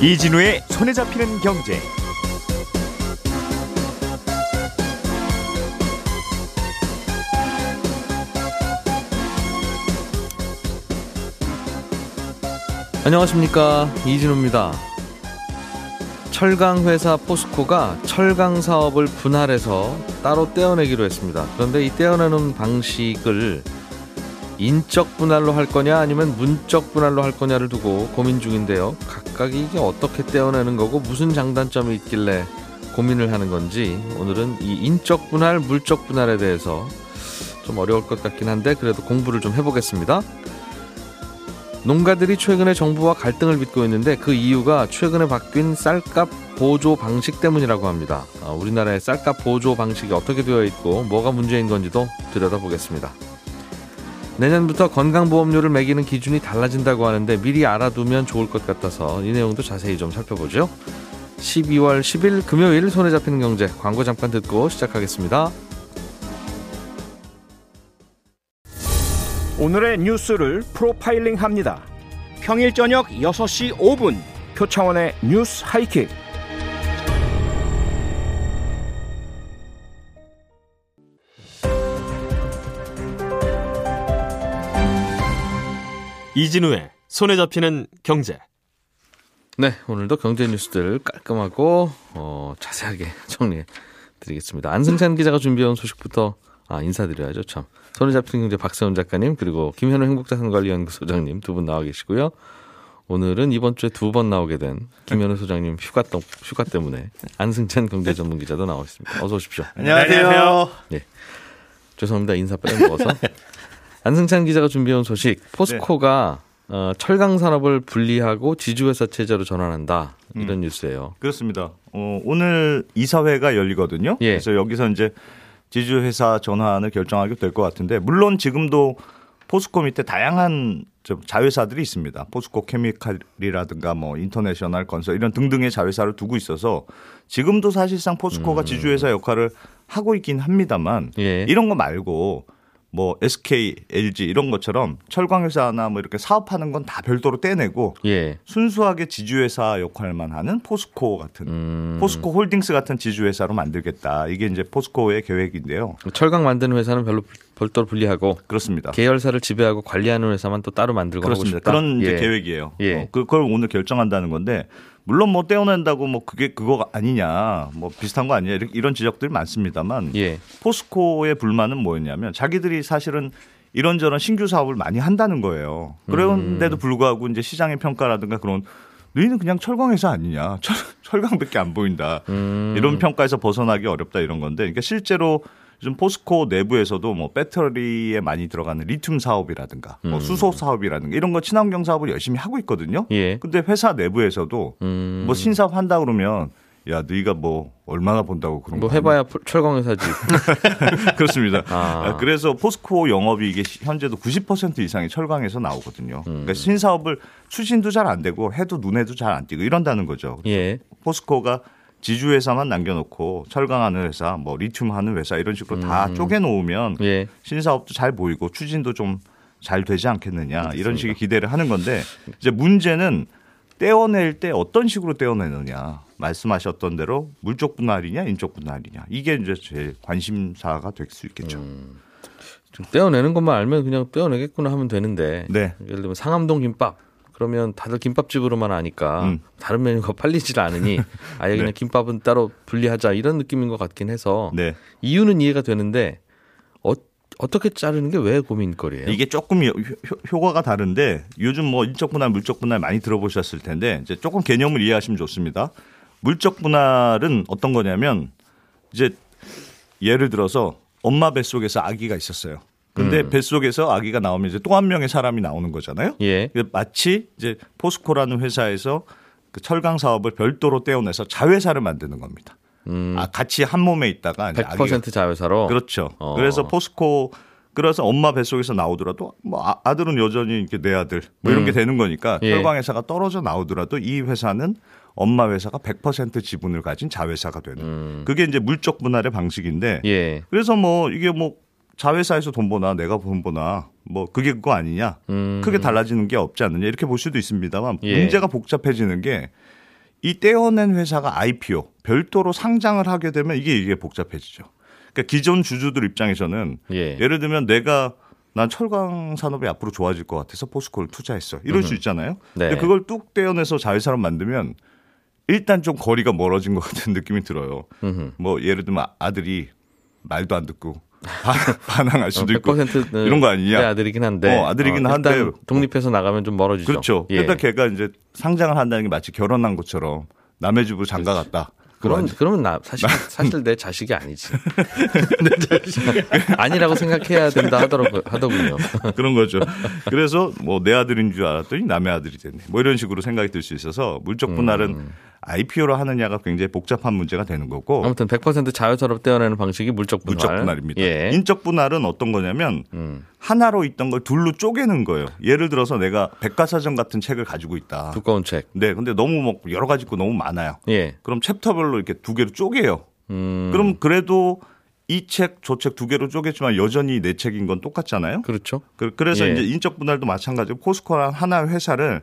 이진우의 손에 잡히는 경제. 안녕하십니까 이진우입니다. 철강 회사 포스코가 철강 사업을 분할해서 따로 떼어내기로 했습니다. 그런데 이 떼어내는 방식을 인적 분할로 할 거냐 아니면 문적 분할로 할 거냐를 두고 고민 중인데요. 각각이 이게 어떻게 떼어내는 거고 무슨 장단점이 있길래 고민을 하는 건지 오늘은 이 인적 분할, 물적 분할에 대해서 좀 어려울 것 같긴 한데 그래도 공부를 좀 해보겠습니다. 농가들이 최근에 정부와 갈등을 빚고 있는데 그 이유가 최근에 바뀐 쌀값 보조 방식 때문이라고 합니다. 아, 우리나라의 쌀값 보조 방식이 어떻게 되어 있고 뭐가 문제인 건지도 들여다보겠습니다. 내년부터 건강보험료를 매기는 기준이 달라진다고 하는데 미리 알아두면 좋을 것 같아서 이 내용도 자세히 좀 살펴보죠. 12월 10일 금요일 손에 잡히는 경제 광고 잠깐 듣고 시작하겠습니다. 오늘의 뉴스를 프로파일링 합니다. 평일 저녁 6시 5분 표창원의 뉴스 하이킥. 이진우의 손에 잡히는 경제. 네, 오늘도 경제 뉴스들 깔끔하고 어, 자세하게 정리해 드리겠습니다. 안승찬 기자가 준비해온 소식부터 아, 인사드려야죠. 참. 손에 잡히는 경제 박세훈 작가님 그리고 김현우 행복자산관리연구소장님 두 분 나와 계시고요. 오늘은 이번 주에 두 번 나오게 된 김현우 소장님 휴가, 휴가 때문에 안승찬 경제 전문 기자도 나와 있습니다. 어서 오십시오. 안녕하세요. 네. 죄송합니다. 인사 빼먹어서. 안승찬 기자가 준비해온 소식. 포스코가 어, 철강 산업을 분리하고 지주회사 체제로 전환한다. 이런 음. 뉴스예요. 그렇습니다. 어, 오늘 이사회가 열리거든요. 예. 그래서 여기서 이제 지주회사 전환을 결정하게 될 것 같은데 물론 지금도 포스코 밑에 다양한 자회사들이 있습니다. 포스코 케미칼이라든가 뭐 인터내셔널 건설 이런 등등의 자회사를 두고 있어서 지금도 사실상 포스코가 음. 지주회사 역할을 하고 있긴 합니다만 예. 이런 거 말고 뭐 SK, LG 이런 것처럼 철강회사나 뭐 이렇게 사업하는 건 다 별도로 떼내고 예. 순수하게 지주회사 역할만 하는 포스코 같은 음. 포스코 홀딩스 같은 지주회사로 만들겠다. 이게 이제 포스코의 계획인데요. 철강 만드는 회사는 별로 별도로 분리하고 그렇습니다. 계열사를 지배하고 관리하는 회사만 또 따로 만들고 그렇습니다. 그런 예. 계획이에요. 예. 어, 그걸 오늘 결정한다는 건데 물론 뭐 떼어낸다고 뭐 그게 그거 아니냐 뭐 비슷한 거 아니냐 이런 지적들이 많습니다만 예. 포스코의 불만은 뭐였냐면 자기들이 사실은 이런저런 신규 사업을 많이 한다는 거예요. 그런데도 음. 불구하고 이제 시장의 평가라든가 그런 너희는 그냥 철강회사 아니냐 철, 철강밖에 안 보인다 음. 이런 평가에서 벗어나기 어렵다 이런 건데 그러니까 실제로 요즘 포스코 내부에서도 뭐 배터리에 많이 들어가는 리튬 사업이라든가 뭐 음. 수소 사업이라든가 이런 거 친환경 사업을 열심히 하고 있거든요. 예. 근데 회사 내부에서도 음. 뭐 신사업 한다 그러면 야, 너희가 뭐 얼마나 본다고 그런 뭐 해봐야 철강 회사지. 그렇습니다. 아. 아. 그래서 포스코 영업이 이게 현재도 90% 이상이 철강에서 나오거든요. 음. 그러니까 신사업을 추진도 잘 안 되고 해도 눈에도 잘 안 띄고 이런다는 거죠. 예. 포스코가 지주 회사만 남겨놓고 철강하는 회사, 뭐 리튬 하는 회사 이런 식으로 다 음. 쪼개놓으면 예. 신사업도 잘 보이고 추진도 좀 잘 되지 않겠느냐 그렇습니다. 이런 식의 기대를 하는 건데 이제 문제는 떼어낼 때 어떤 식으로 떼어내느냐 말씀하셨던 대로 물적 분할이냐 인적 분할이냐 이게 이제 제일 관심사가 될 수 있겠죠. 음. 좀 떼어내는 것만 알면 그냥 떼어내겠구나 하면 되는데 네. 예를 들면 상암동 김밥 그러면 다들 김밥집으로만 아니까 음. 다른 메뉴가 팔리질 않으니 아예 그냥 네. 김밥은 따로 분리하자 이런 느낌인 것 같긴 해서 네. 이유는 이해가 되는데 어, 어떻게 자르는 게 왜 고민거리예요? 이게 조금 효, 과가 다른데 요즘 뭐 인적 분할, 물적 분할 많이 들어보셨을 텐데 이제 조금 개념을 이해하시면 좋습니다. 물적 분할은 어떤 거냐면 이제 예를 들어서 엄마 뱃속에서 아기가 있었어요. 근데 음. 뱃속에서 아기가 나오면 이제 또 한 명의 사람이 나오는 거잖아요. 예. 마치 이제 포스코라는 회사에서 그 철강 사업을 별도로 떼어내서 자회사를 만드는 겁니다. 음. 아, 같이 한 몸에 있다가 100% 아기가. 자회사로. 그렇죠. 어. 그래서 포스코 그래서 엄마 뱃속에서 나오더라도 뭐 아, 들은 여전히 이렇게 내 아들 뭐 이런 게 음. 되는 거니까 예. 철강 회사가 떨어져 나오더라도 이 회사는 엄마 회사가 100% 지분을 가진 자회사가 되는. 음. 그게 이제 물적 분할의 방식인데. 예. 그래서 뭐 이게 뭐 자회사에서 돈 버나 내가 돈 버나 뭐 그게 그거 아니냐 음. 크게 달라지는 게 없지 않느냐 이렇게 볼 수도 있습니다만 예. 문제가 복잡해지는 게 이 떼어낸 회사가 IPO 별도로 상장을 하게 되면 이게 이게 복잡해지죠. 그러니까 기존 주주들 입장에서는 예. 를 들면 내가 난 철강 산업이 앞으로 좋아질 것 같아서 포스코를 투자했어. 이럴 수 있잖아요. 네. 근데 그걸 뚝 떼어내서 자회사로 만들면 일단 좀 거리가 멀어진 것 같은 느낌이 들어요. 음흠. 뭐 예를 들면 아들이 말도 안 듣고 반항할 수도 있고 이런 거 아니냐? 내 아들이긴 한데 어, 아들이긴 어, 한데 독립해서 나가면 좀 멀어지죠. 그렇죠. 예. 일단 걔가 이제 상장을 한다는 게 마치 결혼한 것처럼 남의 집으로 장가 갔다. 그럼 그러면 나 사실 사실 내 자식이 아니지. 내 자식 아니라고 생각해야 된다 하더라고 하더군요. 그런 거죠. 그래서 뭐 내 아들인 줄 알았더니 남의 아들이 됐네. 뭐 이런 식으로 생각이 들 수 있어서 물적 분할은 음. IPO로 하느냐가 굉장히 복잡한 문제가 되는 거고. 아무튼 100% 자유산업 떼어내는 방식이 물적 분할. 물적 분할입니다. 예. 인적 분할은 어떤 거냐면 음. 하나로 있던 걸 둘로 쪼개는 거예요. 예를 들어서 내가 백과사전 같은 책을 가지고 있다. 두꺼운 책. 네. 근데 너무 뭐 여러 가지 있고 너무 많아요. 예. 그럼 챕터별로 이렇게 두 개로 쪼개요. 음. 그럼 그래도 이 책, 저 책 두 개로 쪼갰지만 여전히 내 책인 건 똑같잖아요. 그렇죠. 그, 그래서 예. 이제 인적 분할도 마찬가지고 포스코란 하나의 회사를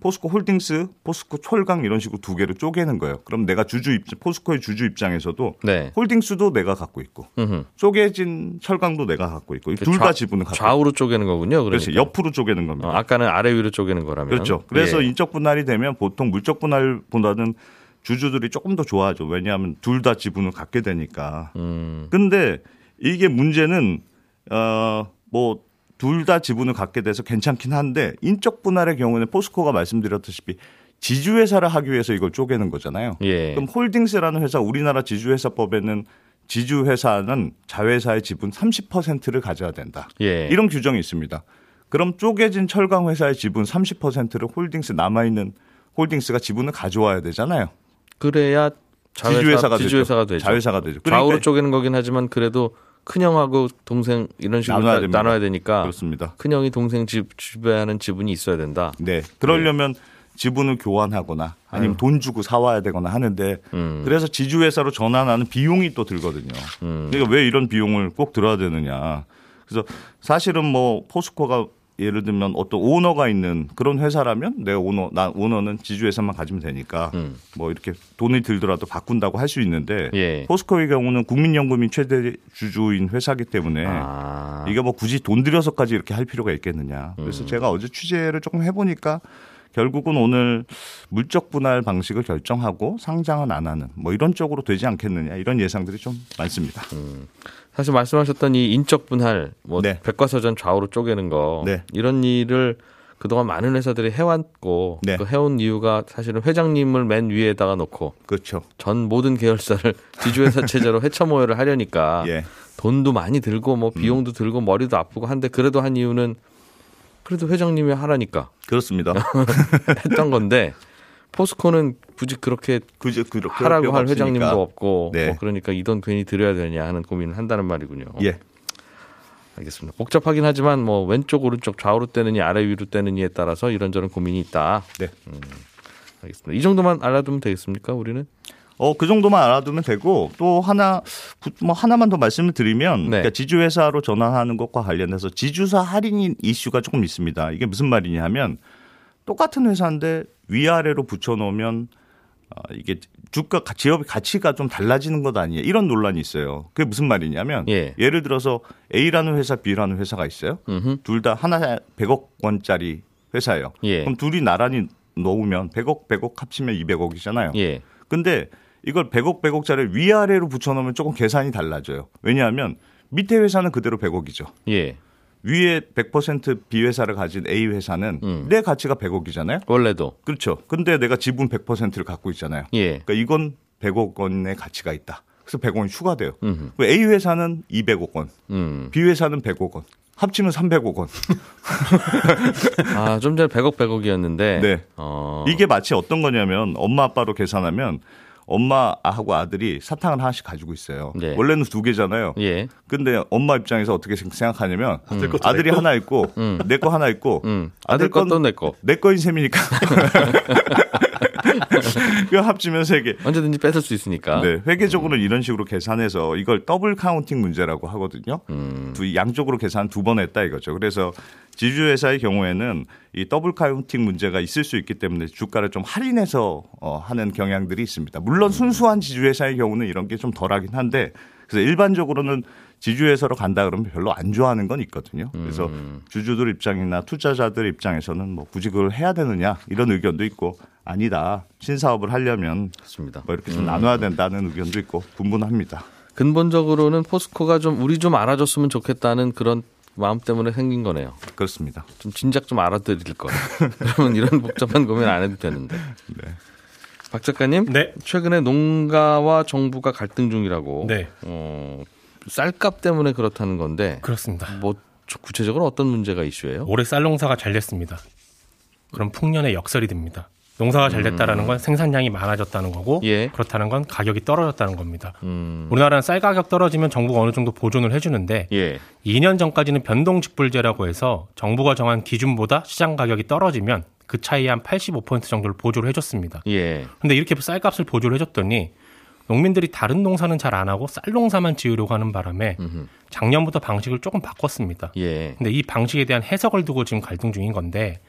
포스코 홀딩스, 포스코 철강 이런 식으로 두 개로 쪼개는 거예요. 그럼 내가 주주 입장, 포스코의 주주 입장에서도 네. 홀딩스도 내가 갖고 있고 음흠. 쪼개진 철강도 내가 갖고 있고 둘 다 지분을 갖고 좌우로 쪼개는 거군요. 그러니까. 그래서 옆으로 쪼개는 겁니다. 어, 아까는 아래 위로 쪼개는 거라면 그렇죠. 그래서 예. 인적 분할이 되면 보통 물적 분할보다는 주주들이 조금 더 좋아하죠. 왜냐하면 둘 다 지분을 갖게 되니까. 음. 근데 이게 문제는 어뭐 둘 다 지분을 갖게 돼서 괜찮긴 한데 인적 분할의 경우는 포스코가 말씀드렸다시피 지주회사를 하기 위해서 이걸 쪼개는 거잖아요. 예. 그럼 홀딩스라는 회사 우리나라 지주회사법에는 지주회사는 자회사의 지분 30%를 가져야 된다. 예. 이런 규정이 있습니다. 그럼 쪼개진 철강 회사의 지분 30%를 홀딩스 남아 있는 홀딩스가 지분을 가져와야 되잖아요. 그래야 자회사, 지주회사가, 지주회사가 되죠. 자회사가 되죠. 그러니까 좌우로 쪼개는 거긴 하지만 그래도 큰형하고 동생 이런 식으로 나눠야, 나눠야 되니까 그렇습니다. 큰형이 동생 집 지배하는 지분이 있어야 된다. 네. 그러려면 네. 지분을 교환하거나 아니면 음. 돈 주고 사와야 되거나 하는데 음. 그래서 지주회사로 전환하는 비용이 또 들거든요. 음. 그러니까 왜 이런 비용을 꼭 들어야 되느냐. 그래서 사실은 뭐 포스코가 예를 들면 어떤 오너가 있는 그런 회사라면 내가 오너 나 오너는 지주회사만 가지면 되니까 음. 뭐 이렇게 돈이 들더라도 바꾼다고 할 수 있는데 예. 포스코의 경우는 국민연금이 최대 주주인 회사기 때문에 아. 이게 뭐 굳이 돈 들여서까지 이렇게 할 필요가 있겠느냐. 그래서 음. 제가 어제 취재를 조금 해보니까 결국은 오늘 물적 분할 방식을 결정하고 상장은 안 하는 뭐 이런 쪽으로 되지 않겠느냐 이런 예상들이 좀 많습니다. 음. 사실 말씀하셨던 이 인적 분할, 뭐 네. 백과사전 좌우로 쪼개는 거 네. 이런 일을 그동안 많은 회사들이 해왔고 네. 그 해온 이유가 사실은 회장님을 맨 위에다가 놓고 그렇죠. 전 모든 계열사를 지주회사 체제로 회차모여를 하려니까 예. 돈도 많이 들고 뭐 비용도 음. 들고 머리도 아프고 한데 그래도 한 이유는 그래도 회장님이 하라니까 그렇습니다. 했던 건데 포스코는 굳이 그렇게 굳이 그렇게 하라고 할 회장님도 없고 네. 뭐 그러니까 이 돈 괜히 들여야 되냐 하는 고민을 한다는 말이군요. 예. 알겠습니다. 복잡하긴 하지만 뭐 왼쪽 오른쪽 좌우로 떼느니 아래 위로 떼느니에 따라서 이런저런 고민이 있다. 네. 음, 알겠습니다. 이 정도만 알아두면 되겠습니까? 우리는? 어, 그 정도만 알아두면 되고 또 하나 뭐 하나만 더 말씀을 드리면 네. 그러니까 지주 회사로 전환하는 것과 관련해서 지주사 할인 이슈가 조금 있습니다. 이게 무슨 말이냐 하면 똑같은 회사인데 위아래로 붙여놓으면 어, 이게 주가 지역의 가치가 좀 달라지는 것 아니에요? 이런 논란이 있어요. 그게 무슨 말이냐면 예. 를 들어서 A라는 회사, B라는 회사가 있어요. 둘 다 하나 100억 원짜리 회사예요. 예. 그럼 둘이 나란히 놓으면 100억, 100억 합치면 200억이잖아요. 예. 근데 이걸 100억, 100억짜리 위아래로 붙여놓으면 조금 계산이 달라져요. 왜냐하면 밑에 회사는 그대로 100억이죠. 예. 위에 100% 비회사를 가진 A 회사는 음. 내 가치가 100억이잖아요. 원래도. 그렇죠. 근데 내가 지분 100%를 갖고 있잖아요. 예. 그러니까 이건 100억 원의 가치가 있다. 그래서 100원이 추가돼요. 음흠. A 회사는 200억 원, 음. B 회사는 100억 원. 합치면 300억 원. 아, 좀 전에 100억 100억이었는데. 네. 어... 이게 마치 어떤 거냐면 엄마 아빠로 계산하면 엄마하고 아들이 사탕을 하나씩 가지고 있어요. 네. 원래는 두 개잖아요. 예. 근데 엄마 입장에서 어떻게 생각하냐면 음. 아들이 하나 있고 음. 내거 하나 있고 음. 아들, 아들 것도 내 거. 내 거인 셈이니까. 그 합치면 세 개. 언제든지 뺏을 수 있으니까. 네, 회계적으로는 음. 이런 식으로 계산해서 이걸 double counting 문제라고 하거든요. 음. 두 양쪽으로 계산 두 번 했다 이거죠. 그래서 지주회사의 경우에는 이 double counting 문제가 있을 수 있기 때문에 주가를 좀 할인해서 어, 하는 경향들이 있습니다. 물론 순수한 지주회사의 경우는 이런 게 좀 덜하긴 한데 그래서 일반적으로는 지주회사로 간다 그러면 별로 안 좋아하는 건 있거든요. 그래서 음. 주주들 입장이나 투자자들 입장에서는 뭐 굳이 그걸 해야 되느냐 이런 의견도 있고 아니다 신사업을 하려면 맞습니다. 뭐 이렇게 좀 음. 나눠야 된다는 의견도 있고 분분합니다. 근본적으로는 포스코가 좀 우리 좀 알아줬으면 좋겠다는 그런 마음 때문에 생긴 거네요. 그렇습니다. 좀 진작 좀 알아드릴 거. 그러면 이런 복잡한 고민 안 해도 되는데. 네. 박 작가님, 네. 최근에 농가와 정부가 갈등 중이라고. 네. 어, 쌀값 때문에 그렇다는 건데. 그렇습니다. 뭐 구체적으로 어떤 문제가 이슈예요? 올해 쌀 농사가 잘 됐습니다. 그럼 풍년의 역설이 됩니다. 농사가 잘 됐다라는 음. 건 생산량이 많아졌다는 거고 예. 그렇다는 건 가격이 떨어졌다는 겁니다. 음. 우리나라는 쌀 가격 떨어지면 정부가 어느 정도 보존을 해주는데 예. 2년 전까지는 변동직불제라고 해서 정부가 정한 기준보다 시장 가격이 떨어지면 그 차이 한85% 정도를 보조를 해줬습니다. 예. 근데 이렇게 쌀값을 보조를 해줬더니 농민들이 다른 농사는 잘 안 하고 쌀 농사만 지으려고 하는 바람에. 작년부터 방식을 조금 바꿨습니다. 예. 근데 이 방식에 대한 해석을 두고 지금 갈등 중인 건데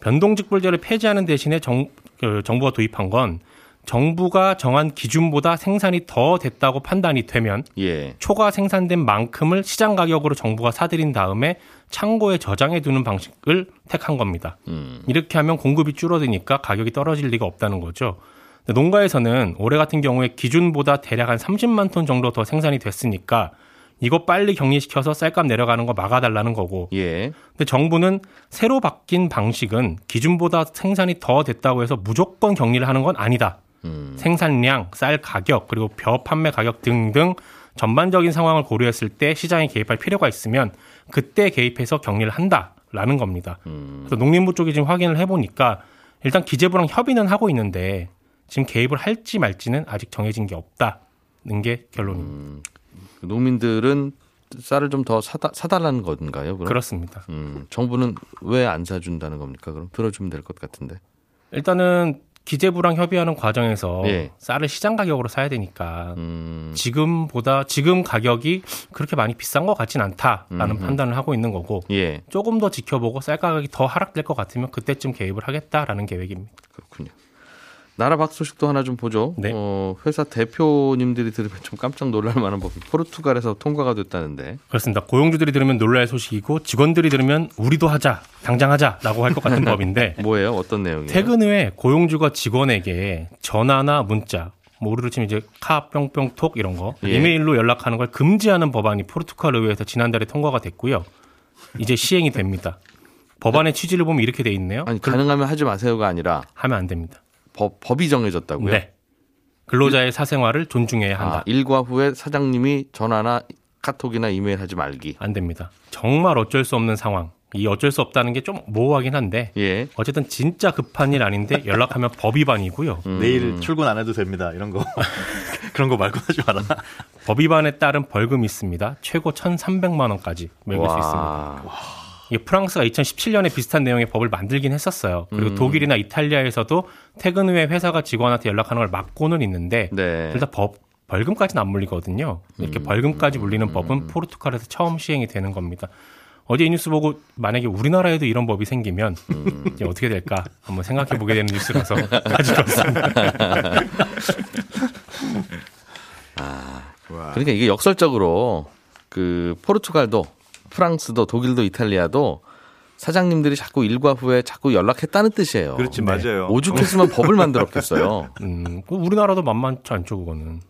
변동직불제를 폐지하는 대신에 정, 그 정부가 도입한 건 정부가 정한 기준보다 생산이 더 됐다고 판단이 되면 예. 초과 생산된 만큼을 시장 가격으로 정부가 사들인 다음에 창고에 저장해 두는 방식을 택한 겁니다. 음. 이렇게 하면 공급이 줄어드니까 가격이 떨어질 리가 없다는 거죠. 농가에서는 올해 같은 경우에 기준보다 대략 한 30만 톤 정도 더 생산이 됐으니까 이거 빨리 격리시켜서 쌀값 내려가는 거 막아달라는 거고. 예. 근데 정부는 새로 바뀐 방식은 기준보다 생산이 더 됐다고 해서 무조건 격리를 하는 건 아니다. 음. 생산량, 쌀 가격, 그리고 벼 판매 가격 등등 전반적인 상황을 고려했을 때 시장에 개입할 필요가 있으면 그때 개입해서 격리를 한다라는 겁니다. 음. 그래서 농림부 쪽이 지금 확인을 해보니까 일단 기재부랑 협의는 하고 있는데 지금 개입을 할지 말지는 아직 정해진 게 없다는 게 결론입니다. 음. 농민들은 쌀을 좀 더 사다, 사달라는 건가요? 그럼? 그렇습니다. 음, 정부는 왜 안 사준다는 겁니까? 그럼 들어주면 될 것 같은데. 일단은 기재부랑 협의하는 과정에서 예. 쌀을 시장 가격으로 사야 되니까 음. 지금보다 지금 가격이 그렇게 많이 비싼 것 같진 않다라는 음흠. 판단을 하고 있는 거고 예. 조금 더 지켜보고 쌀 가격이 더 하락될 것 같으면 그때쯤 개입을 하겠다라는 계획입니다. 그렇군요. 나라 밖 소식도 하나 좀 보죠. 네. 어, 회사 대표님들이 들으면 좀 깜짝 놀랄 만한 법이 포르투갈에서 통과가 됐다는데. 그렇습니다. 고용주들이 들으면 놀랄 소식이고 직원들이 들으면 우리도 하자, 당장 하자라고 할 것 같은 법인데. 뭐예요? 어떤 내용이에요? 퇴근 후에 고용주가 직원에게 전화나 문자, 뭐 우리로 치면 이제 카 뿅뿅톡 이런 거 예. 이메일로 연락하는 걸 금지하는 법안이 포르투갈 의회에서 지난달에 통과가 됐고요. 이제 시행이 됩니다. 법안의 취지를 보면 이렇게 돼 있네요. 아니 가능하면 하지 마세요가 아니라 하면 안 됩니다. 법, 법이 정해졌다고요? 네. 근로자의 사생활을 존중해야 한다. 아, 일과 후에 사장님이 전화나 카톡이나 이메일 하지 말기. 안 됩니다. 정말 어쩔 수 없는 상황. 이 어쩔 수 없다는 게 좀 모호하긴 한데 예. 어쨌든 진짜 급한 일 아닌데 연락하면 법 위반이고요. 음. 내일 출근 안 해도 됩니다. 이런 거 그런 거 말고 하지 마라. 법 위반에 따른 벌금이 있습니다. 최고 1,300만 원까지 매길 수 있습니다. 와. 이게 프랑스가 2017년에 비슷한 내용의 법을 만들긴 했었어요. 그리고 음. 독일이나 이탈리아에서도 퇴근 후에 회사가 직원한테 연락하는 걸 막고는 있는데 네. 둘다 법 벌금까지는 안 물리거든요. 이렇게 음. 벌금까지 물리는 음. 법은 포르투갈에서 처음 시행이 되는 겁니다. 어제 이 뉴스 보고 만약에 우리나라에도 이런 법이 생기면 음. 이제 어떻게 될까 한번 생각해 보게 되는 뉴스라서 가지고 왔습니다. 아, 그러니까 이게 역설적으로 그 포르투갈도 프랑스도 독일도 이탈리아도 사장님들이 자꾸 일과 후에 자꾸 연락했다는 뜻이에요. 그렇지 네. 맞아요. 오죽했으면 법을 만들었겠어요. 음, 우리나라도 만만치 않죠 그거는.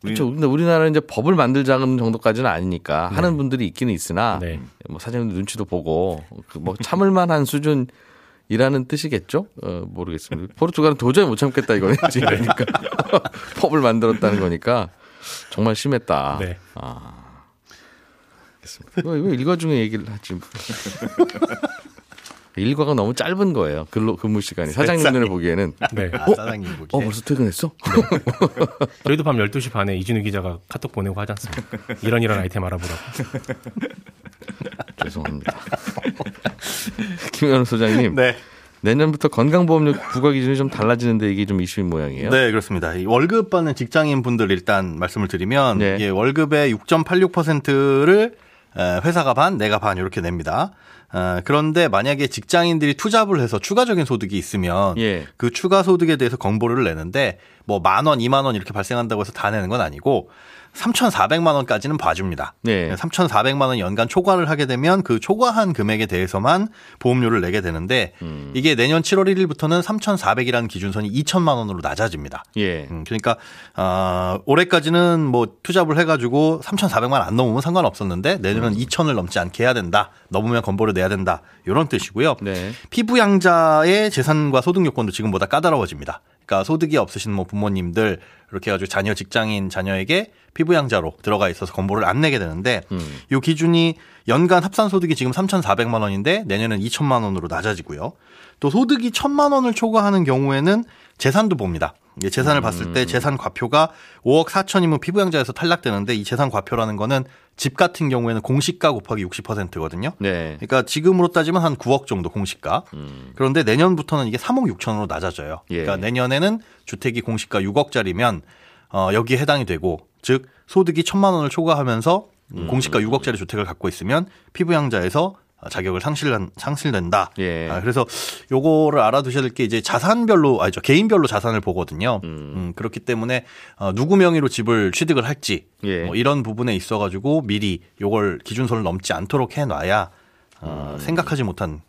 그렇죠. 근데 우리나라는 이제 법을 만들자는 정도까지는 아니니까 네. 하는 분들이 있기는 있으나 네. 뭐 사장님 눈치도 보고 뭐 참을 만한 수준. 이라는 뜻이겠죠? 어, 모르겠습니다. 포르투갈은 도저히 못 참겠다 이거는 그러니까 법을 만들었다는 거니까 정말 심했다. 네. 아. 알겠습니다. 왜, 왜 일과 중에 얘기를 하지? 일과가 너무 짧은 거예요. 근로 근무 시간이 사장님 눈에 보기에는. 네. 아, 사장님 보기. 어 벌써 퇴근했어? 네. 저희도 밤 12시 반에 이진우 기자가 카톡 보내고 하지 않습니까? 이런 이런 아이템 알아보라고. 죄송합니다. 김현우 소장님. 네. 내년부터 건강보험료 부과 기준이 좀 달라지는데 이게 좀 이슈인 모양이에요. 네, 그렇습니다. 월급 받는 직장인 분들 일단 말씀을 드리면 네. 예, 월급의 6.86%를 회사가 반, 내가 반 이렇게 냅니다. 어, 그런데 만약에 직장인들이 투잡을 해서 추가적인 소득이 있으면 예. 그 추가 소득에 대해서 공보를 내는데 뭐 만 원, 이만 원 이렇게 발생한다고 해서 다 내는 건 아니고 3,400만 원까지는 봐줍니다. 네. 3,400만 원 연간 초과를 하게 되면 그 초과한 금액에 대해서만 보험료를 내게 되는데 음. 이게 내년 7월 1일부터는 3,400이라는 기준선이 2천만 원으로 낮아집니다. 예. 음, 그러니까 어, 올해까지는 뭐 투잡을 해가지고 3,400만 안 넘으면 상관없었는데 내년은 음. 2천을 넘지 않게 해야 된다. 넘으면 건보를 내야 된다. 이런 뜻이고요. 네. 피부양자의 재산과 소득 요건도 지금보다 까다로워집니다. 그러니까 소득이 없으신 뭐 부모님들 이렇게 해가지고 자녀 직장인 자녀에게 피부양자로 들어가 있어서 건보를 안 내게 되는데 음. 이 기준이 연간 합산 소득이 지금 3,400만 원인데 내년은 2천만 원으로 낮아지고요. 또 소득이 1천만 원을 초과하는 경우에는 재산도 봅니다. 재산을 봤을 때 음. 재산 과표가 5억 4천이면 피부양자에서 탈락되는데 이 재산 과표라는 거는 집 같은 경우에는 공시가 곱하기 60%거든요. 네. 그러니까 지금으로 따지면 한 9억 정도 공시가. 음. 그런데 내년부터는 이게 3억 6천으로 낮아져요. 예. 그러니까 내년에는 주택이 공시가 6억짜리면 어, 여기에 해당이 되고 즉 소득이 1천만 원을 초과하면서 음. 공시가 6억짜리 주택을 갖고 있으면 피부양자에서 자격을 상실 상실된다. 예. 아, 그래서 요거를 알아두셔야 될 게 이제 자산별로 아니죠 개인별로 자산을 보거든요. 음. 음, 그렇기 때문에 어, 누구 명의로 집을 취득을 할지 예. 뭐 이런 부분에 있어가지고 미리 요걸 기준선을 넘지 않도록 해놔야 어, 음. 생각하지 못한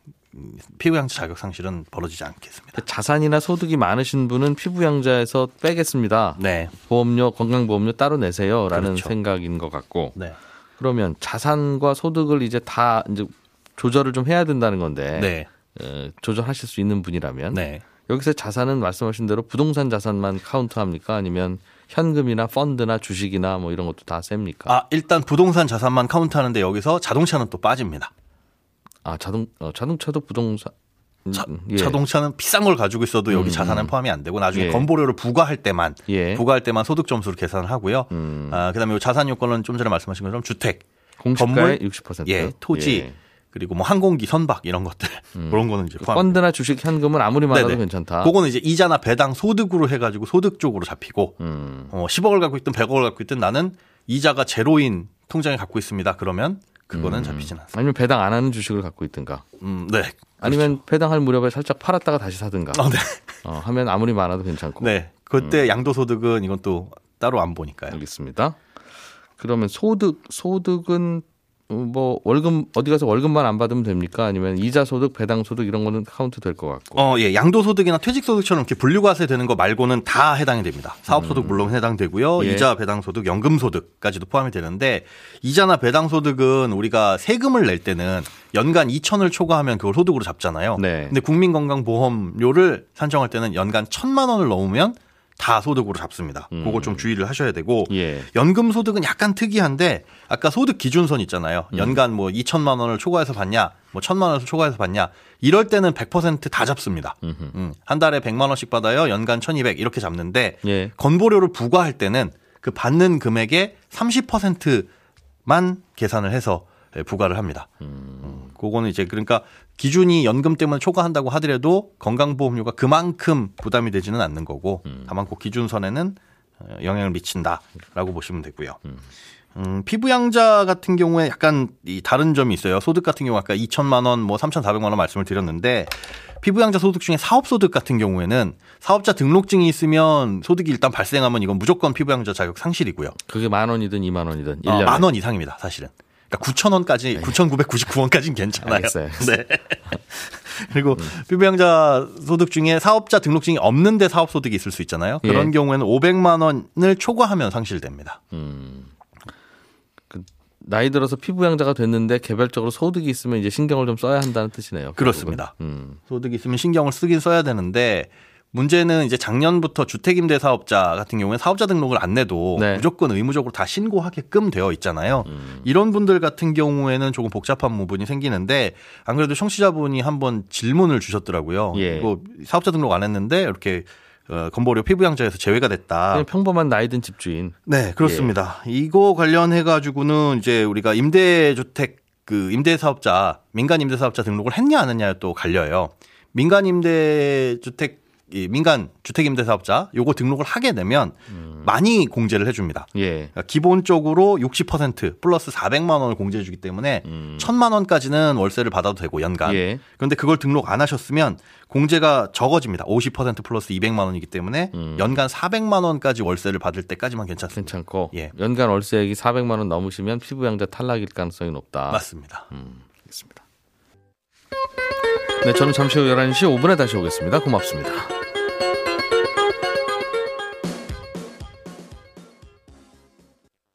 피부양자 자격 상실은 벌어지지 않겠습니다. 자산이나 소득이 많으신 분은 피부양자에서 빼겠습니다. 네. 보험료 건강보험료 따로 내세요라는 그렇죠. 생각인 것 같고. 네. 그러면 자산과 소득을 이제 다 이제 조절을 좀 해야 된다는 건데 네. 어, 조절하실 수 있는 분이라면 네. 여기서 자산은 말씀하신 대로 부동산 자산만 카운트합니까 아니면 현금이나 펀드나 주식이나 뭐 이런 것도 다 셉니까? 아 일단 부동산 자산만 카운트하는데 여기서 자동차는 또 빠집니다. 아 자동 어, 자동차도 부동산 자, 예. 자동차는 비싼 걸 가지고 있어도 여기 음. 자산은 포함이 안 되고 나중에 예. 건보료를 부과할 때만 예. 부과할 때만 소득 점수를 계산을 하고요. 음. 아, 그다음에 자산 요건은 좀 전에 말씀하신 것처럼 주택, 건물, 60%, 예, 토지, 예. 그리고 뭐 항공기, 선박 이런 것들 음. 그런 거는 이제 포함. 펀드나 주식, 현금은 아무리 많아도 네네. 괜찮다. 그거는 이제 이자나 배당 소득으로 해가지고 소득 쪽으로 잡히고 음. 어, 10억을 갖고 있든 100억을 갖고 있든 나는 이자가 제로인 통장에 갖고 있습니다. 그러면 그거는 음. 잡히진 않습니다. 아니면 배당 안 하는 주식을 갖고 있든가. 음, 네. 아니면 그렇죠. 배당할 무렵에 살짝 팔았다가 다시 사든가. 어, 네. 어, 하면 아무리 많아도 괜찮고. 네. 그때 음. 양도소득은 이건 또 따로 안 보니까요. 알겠습니다. 그러면 소득 소득은 뭐 월급 어디 가서 월급만 안 받으면 됩니까? 아니면 이자 소득, 배당 소득 이런 거는 카운트 될 것 같고. 어, 예. 양도 소득이나 퇴직 소득처럼 이렇게 분류과세 되는 거 말고는 다 해당이 됩니다. 사업 소득 음. 물론 해당되고요. 예. 이자, 배당 소득, 연금 소득까지도 포함이 되는데 이자나 배당 소득은 우리가 세금을 낼 때는 연간 2천을 초과하면 그걸 소득으로 잡잖아요. 네. 근데 국민건강보험료를 산정할 때는 연간 1천만 원을 넘으면 다 소득으로 잡습니다. 음. 그거 좀 주의를 하셔야 되고 예. 연금 소득은 약간 특이한데 아까 소득 기준선 있잖아요. 음. 연간 뭐 2천만 원을 초과해서 받냐, 뭐 1천만 원을 초과해서 받냐. 이럴 때는 100%다 잡습니다. 음. 한 달에 100만 원씩 받아요. 연간 1,200 이렇게 잡는데 예. 건보료를 부과할 때는 그 받는 금액의 30%만 계산을 해서 예, 부과를 합니다. 음. 그거는 이제 그러니까 기준이 연금 때문에 초과한다고 하더라도 건강보험료가 그만큼 부담이 되지는 않는 거고 음. 다만 그 기준선에는 어, 영향을 미친다라고 보시면 되고요. 음. 음, 피부양자 같은 경우에 약간 이 다른 점이 있어요. 소득 같은 경우 아까 2천만 원, 뭐 3,400만 원 말씀을 드렸는데 피부양자 소득 중에 사업소득 같은 경우에는 사업자 등록증이 있으면 소득이 일단 발생하면 이건 무조건 피부양자 자격 상실이고요. 그게 만 원이든 2만 원이든 1년에. 어, 만원 이상입니다, 사실은. 그러니까 9천 원까지 네. 9,999원까지는 괜찮아요. 알겠어요. 네. 그리고 음. 피부양자 소득 중에 사업자 등록증이 없는데 사업 소득이 있을 수 있잖아요. 그런 예. 경우에는 500만 원을 초과하면 상실됩니다. 음. 그 나이 들어서 피부양자가 됐는데 개별적으로 소득이 있으면 이제 신경을 좀 써야 한다는 뜻이네요. 그렇습니다. 음. 소득이 있으면 신경을 쓰긴 써야 되는데 문제는 이제 작년부터 주택임대 사업자 같은 경우에 사업자 등록을 안 내도 네. 무조건 의무적으로 다 신고하게끔 되어 있잖아요. 음. 이런 분들 같은 경우에는 조금 복잡한 부분이 생기는데 안 그래도 청취자분이 한번 질문을 주셨더라고요. 예. 이거 사업자 등록 안 했는데 이렇게 어, 건보료 피부양자에서 제외가 됐다. 평범한 나이든 집주인. 네, 그렇습니다. 예. 이거 관련해 가지고는 이제 우리가 임대주택 그 임대사업자 민간 임대사업자 등록을 했냐 안 했냐에 또 갈려요. 민간 임대 주택 이 민간 주택임대사업자 요거 등록을 하게 되면 음. 많이 공제를 해줍니다. 예. 그러니까 기본적으로 60% 플러스 400만 원을 공제해주기 때문에 음. 1천만 원까지는 월세를 받아도 되고 연간. 예. 그런데 그걸 등록 안 하셨으면 공제가 적어집니다. 50% 플러스 200만 원이기 때문에 음. 연간 400만 원까지 월세를 받을 때까지만 괜찮습니다. 괜찮고 예. 연간 월세액이 400만 원 넘으시면 피부양자 탈락일 가능성이 높다. 맞습니다. 음, 알겠습니다. 네, 저는 잠시 후 11시 5분에 다시 오겠습니다. 고맙습니다.